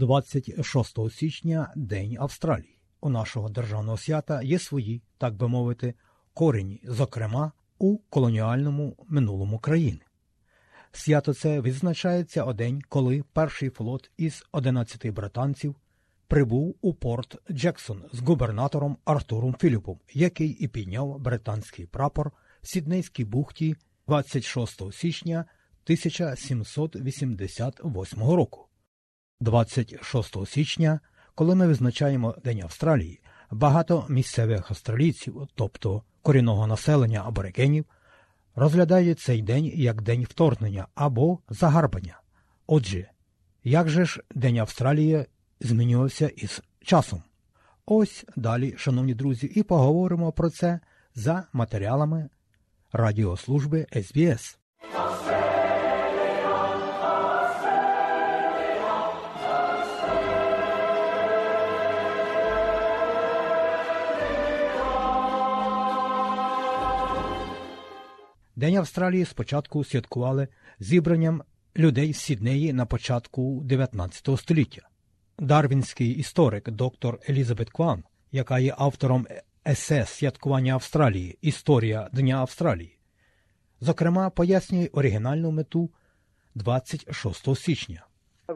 26 січня День Австралії. У нашого державного свята є свої, так би мовити, корені, зокрема у колоніальному минулому країни. Свято це відзначається о день, коли перший флот із 11 британців прибув у порт Джексон з губернатором Артуром Філіпом, який і підняв британський прапор в Сіднейській бухті 26 січня 1788 року. 26 січня, коли ми визначаємо День Австралії, багато місцевих австралійців, тобто корінного населення аборигенів, розглядають цей день як день вторгнення або загарбання. Отже, як же ж День Австралії змінювався із часом? Ось далі, шановні друзі, і поговоримо про це за матеріалами радіослужби СБС. День Австралії спочатку святкували зібранням людей з Сіднеї на початку 19 століття. Дарвінський історик доктор Елізабет Кван, яка є автором есе Святкування Австралії Історія Дня Австралії, зокрема пояснює оригінальну мету 26 січня.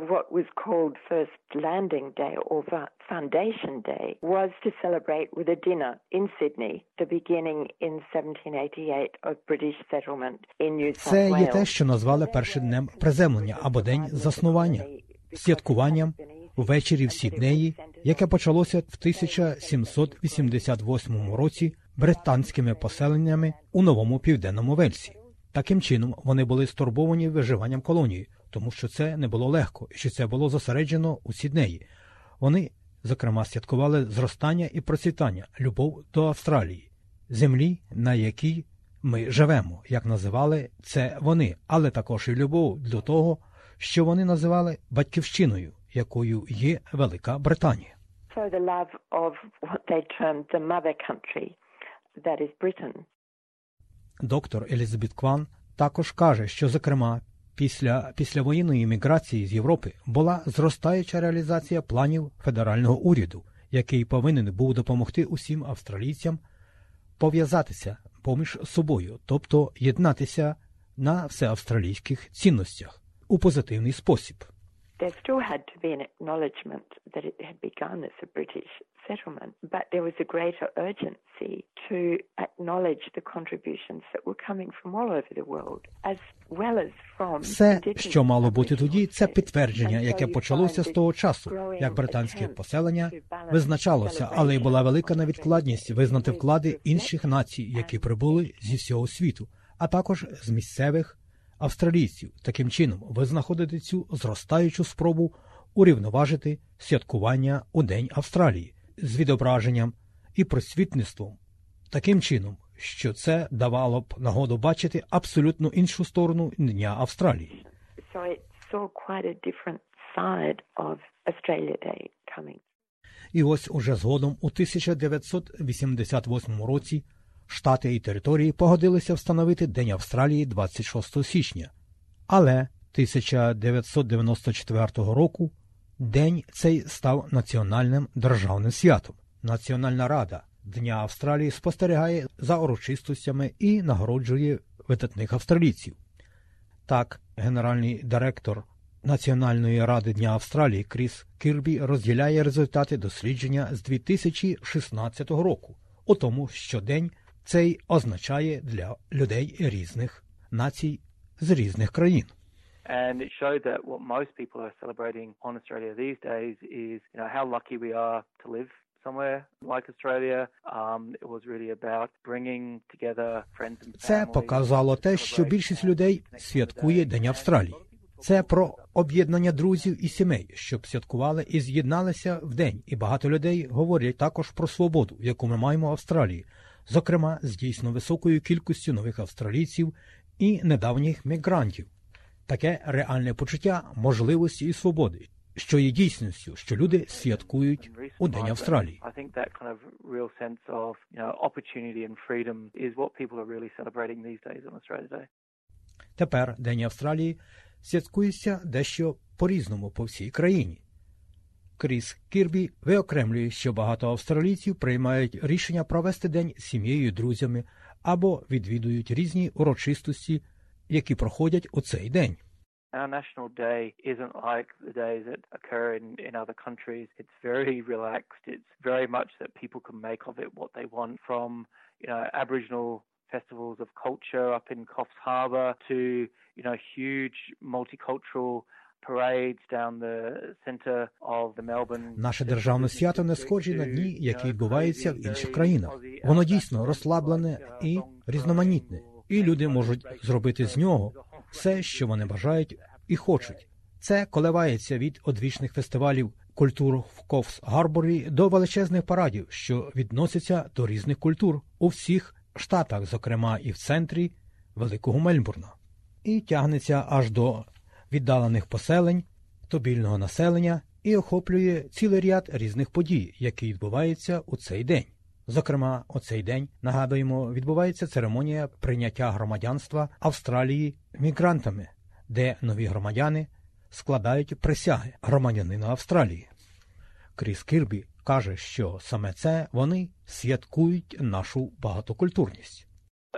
What was called First Landing Day or Foundation Day was to celebrate with a dinner in Sydney, the beginning in 1788 of British settlement in New South Це є те, що назвали першим днем приземлення або день заснування, святкуванням ввечері в Сіднеї, яке почалося в 1788 році британськими поселеннями у новому південному Вельсі. Таким чином, вони були стурбовані виживанням колонії, тому що це не було легко і що це було зосереджено у Сіднеї. Вони, зокрема, святкували зростання і процвітання, любов до Австралії, землі, на якій ми живемо, як називали це вони, але також і любов до того, що вони називали батьківщиною, якою є Велика Британія. So the love of what they termed the mother country, that is Britain. Доктор Елізабет Кван також каже, що, зокрема, після післявоєнної міграції з Європи була зростаюча реалізація планів федерального уряду, який повинен був допомогти усім австралійцям пов'язатися поміж собою, тобто єднатися на всеавстралійських цінностях у позитивний спосіб. There still had to be an acknowledgement that it had begun as a British settlement, but there was a greater urgency to acknowledge the contributions that were coming from all over the world, as well as from Все, що мало бути тоді, це підтвердження, яке почалося з того часу, як британське поселення визначалося, але й була велика невідкладність визнати вклади інших націй, які прибули зі всього світу, а також з місцевих австралійців. Таким чином, ви знаходите цю зростаючу спробу урівноважити святкування у День Австралії з відображенням і просвітництвом таким чином, що це давало б нагоду бачити абсолютно іншу сторону Дня Австралії. І ось уже згодом у 1988 році штати і території погодилися встановити День Австралії 26 січня. Але 1994 року день цей став національним державним святом. Національна рада Дня Австралії спостерігає за урочистостями і нагороджує видатних австралійців. Так, генеральний директор Національної ради Дня Австралії Кріс Кірбі розділяє результати дослідження з 2016 року у тому, що день цей означає для людей різних націй з різних країн. And it showed that what most people are celebrating on Australia these days is, you know, how lucky we are to live somewhere like Australia. Um, it was really about bringing together friends and Це показало те, що більшість людей святкує День Австралії. Це про об'єднання друзів і сімей, щоб святкували і з'єдналися в день. І багато людей говорять також про свободу, яку ми маємо в Австралії, зокрема з дійсно високою кількістю нових австралійців і недавніх мігрантів. Таке реальне почуття можливості і свободи, що є дійсністю, що люди святкують у День. Австралії. Тепер День Австралії святкується дещо по-різному по всій країні. Кріс Кірбі виокремлює, що багато австралійців приймають рішення провести день з сім'єю, і друзями або відвідують різні урочистості, які проходять у цей день. Our national day isn't like the days that occur in, in other countries. It's very relaxed. It's very much that people can make of it what they want from, you know, Aboriginal festivals of culture up in Coffs Harbour to, you know, huge multicultural Наше державне свято не схоже на дні, які відбуваються в інших країнах. Воно дійсно розслаблене і різноманітне, і люди можуть зробити з нього все, що вони бажають і хочуть. Це коливається від одвічних фестивалів культур в Ковс Гарборі до величезних парадів, що відносяться до різних культур у всіх штатах, зокрема і в центрі Великого Мельбурна, і тягнеться аж до віддалених поселень, тобільного населення і охоплює цілий ряд різних подій, які відбуваються у цей день. Зокрема, у цей день нагадуємо, відбувається церемонія прийняття громадянства Австралії мігрантами, де нові громадяни складають присяги громадянина Австралії. Кріс Кірбі каже, що саме це вони святкують нашу багатокультурність.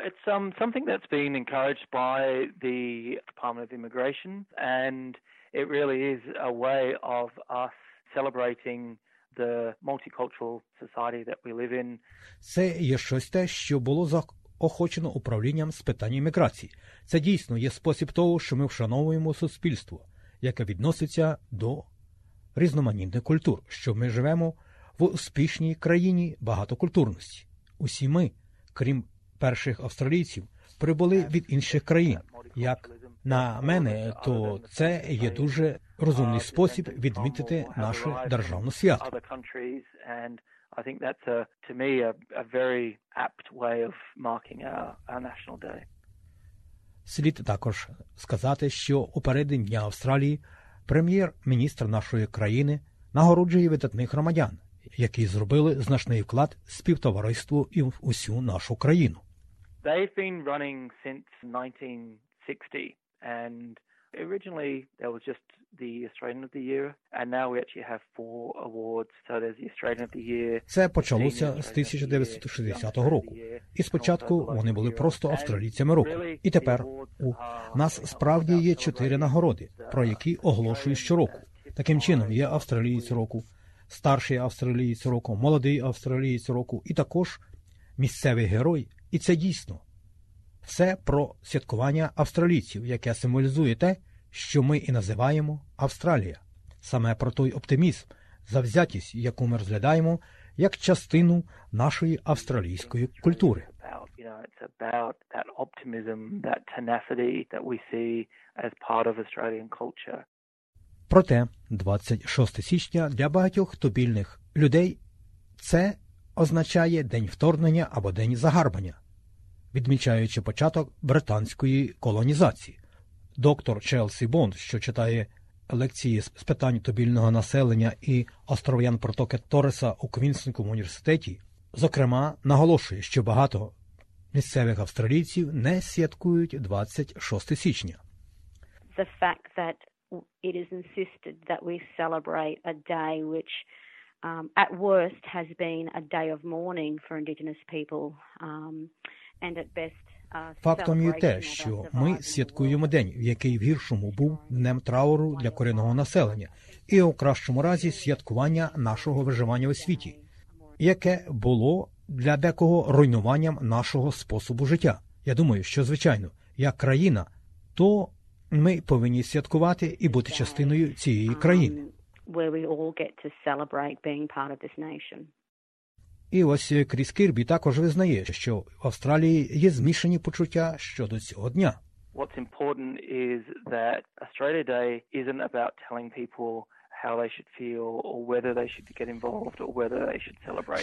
It's um, something that's been encouraged by the Department of Immigration, and it really is a way of us celebrating the multicultural society that we live in. Це є щось те, що було заохочено управлінням з питань імміграції. Це дійсно є спосіб того, що ми вшановуємо суспільство, яке відноситься до різноманітних культур, що ми живемо в успішній країні багатокультурності. Усі ми, крім перших австралійців, прибули від інших країн. Як на мене, то це є дуже розумний спосіб відмітити наше державне свято. I think that's a, to me a, a very apt way of marking our, our national day. Слід також сказати, що у переддень Дня Австралії прем'єр-міністр нашої країни нагороджує видатних громадян, які зробили значний вклад співтовариству і в усю нашу країну. They've been running since 1960, and originally there was just the Australian of the Year, and now we actually have four awards. So there's the Australian of the Year. Це почалося з 1960 року, і спочатку вони були просто австралійцями року. І тепер у нас справді є чотири нагороди, про які оголошують щороку. Таким чином, є австралієць року, старший австралієць року, молодий австралієць року, і також місцевий герой. І це дійсно все про святкування австралійців, яке символізує те, що ми і називаємо Австралія, саме про той оптимізм, завзятість, яку ми розглядаємо як частину нашої австралійської культури. Проте 26 січня для багатьох тобільних людей це означає день вторгнення або день загарбання, відмічаючи початок британської колонізації. Доктор Челсі Бонд, що читає лекції з питань тобільного населення і остров'ян протоки Тореса у Квінсінському університеті, зокрема, наголошує, що багато місцевих австралійців не святкують 26 січня. the fact that it is insisted that we celebrate a day which, um, at worst, has been a day of mourning for Indigenous people, um, and at best. Uh, Фактом є те, що ми святкуємо день, в який в гіршому був днем трауру для корінного населення, і у кращому разі святкування нашого виживання у світі, яке було для декого руйнуванням нашого способу життя. Я думаю, що звичайно, як країна, то ми повинні святкувати і бути частиною цієї країни. Where we all get to celebrate being part of this nation. І ось Кріс Кірбі також визнає, що в Австралії є змішані почуття щодо цього дня. What's important is that Australia Day isn't about telling people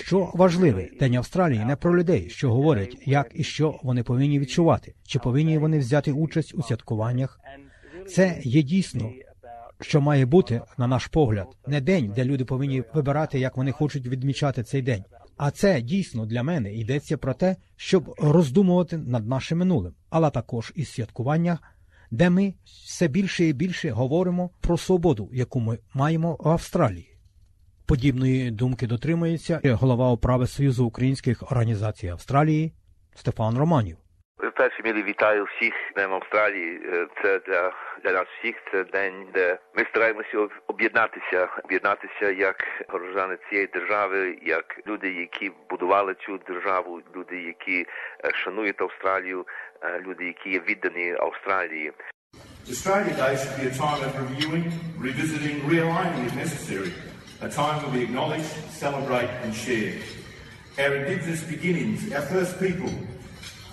Що важливий День Австралії не про людей, що говорять, як і що вони повинні відчувати, чи повинні вони взяти участь у святкуваннях. Це є дійсно, що має бути, на наш погляд, не день, де люди повинні вибирати, як вони хочуть відмічати цей день. А це дійсно для мене йдеться про те, щоб роздумувати над нашим минулим, але також і святкування, де ми все більше і більше говоримо про свободу, яку ми маємо в Австралії. Подібної думки дотримується голова управи Союзу українських організацій Австралії Стефан Романів. Перші мілі вітаю всіх Днем Австралії. Це для для нас всіх це день, де ми стараємося об'єднатися, об'єднатися як горожани цієї держави, як люди, які будували цю державу, люди, які шанують Австралію, люди, які є віддані Австралії. Australia Day should be a time of reviewing, revisiting, realigning if necessary. A time when we acknowledge, celebrate and share. Our Indigenous beginnings, our first people,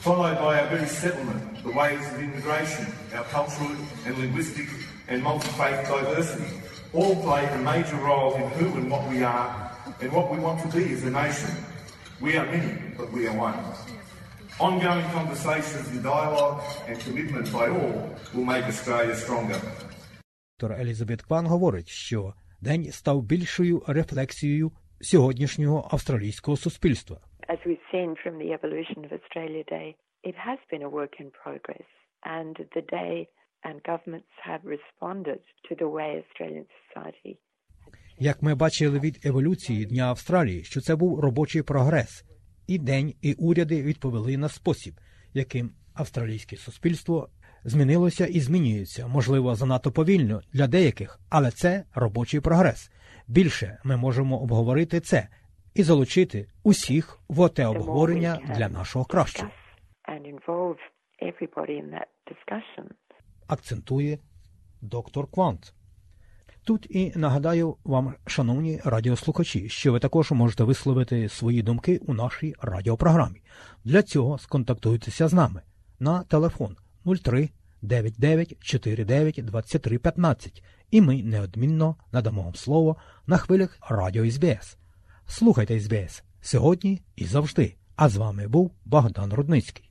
followed by our very settlement, the ways of immigration, our cultural and linguistic and multi-faith diversity, all play a major role in who and what we are and what we want to be as a nation. We are many, but we are one. Ongoing conversations and dialogue and commitment by all will make Australia stronger. Доктор Елізабет Кван говорить, що день став більшою рефлексією сьогоднішнього австралійського суспільства. As we've seen from the evolution of Australia Day, it has been a work in progress, and the day and governments have responded to the way Australian society. Як ми бачили від еволюції Дня Австралії, що це був робочий прогрес, і день, і уряди відповіли на спосіб, яким австралійське суспільство змінилося і змінюється, можливо, занадто повільно для деяких, але це робочий прогрес. Більше ми можемо обговорити це і залучити усіх в оте обговорення для нашого кращого. Акцентує доктор Квант. Тут і нагадаю вам, шановні радіослухачі, що ви також можете висловити свої думки у нашій радіопрограмі. Для цього сконтактуйтеся з нами на телефон 03 99 49 23 15 і ми неодмінно надамо вам слово на хвилях Радіо СБС. Слухайте СБС сьогодні і завжди. А з вами був Богдан Рудницький.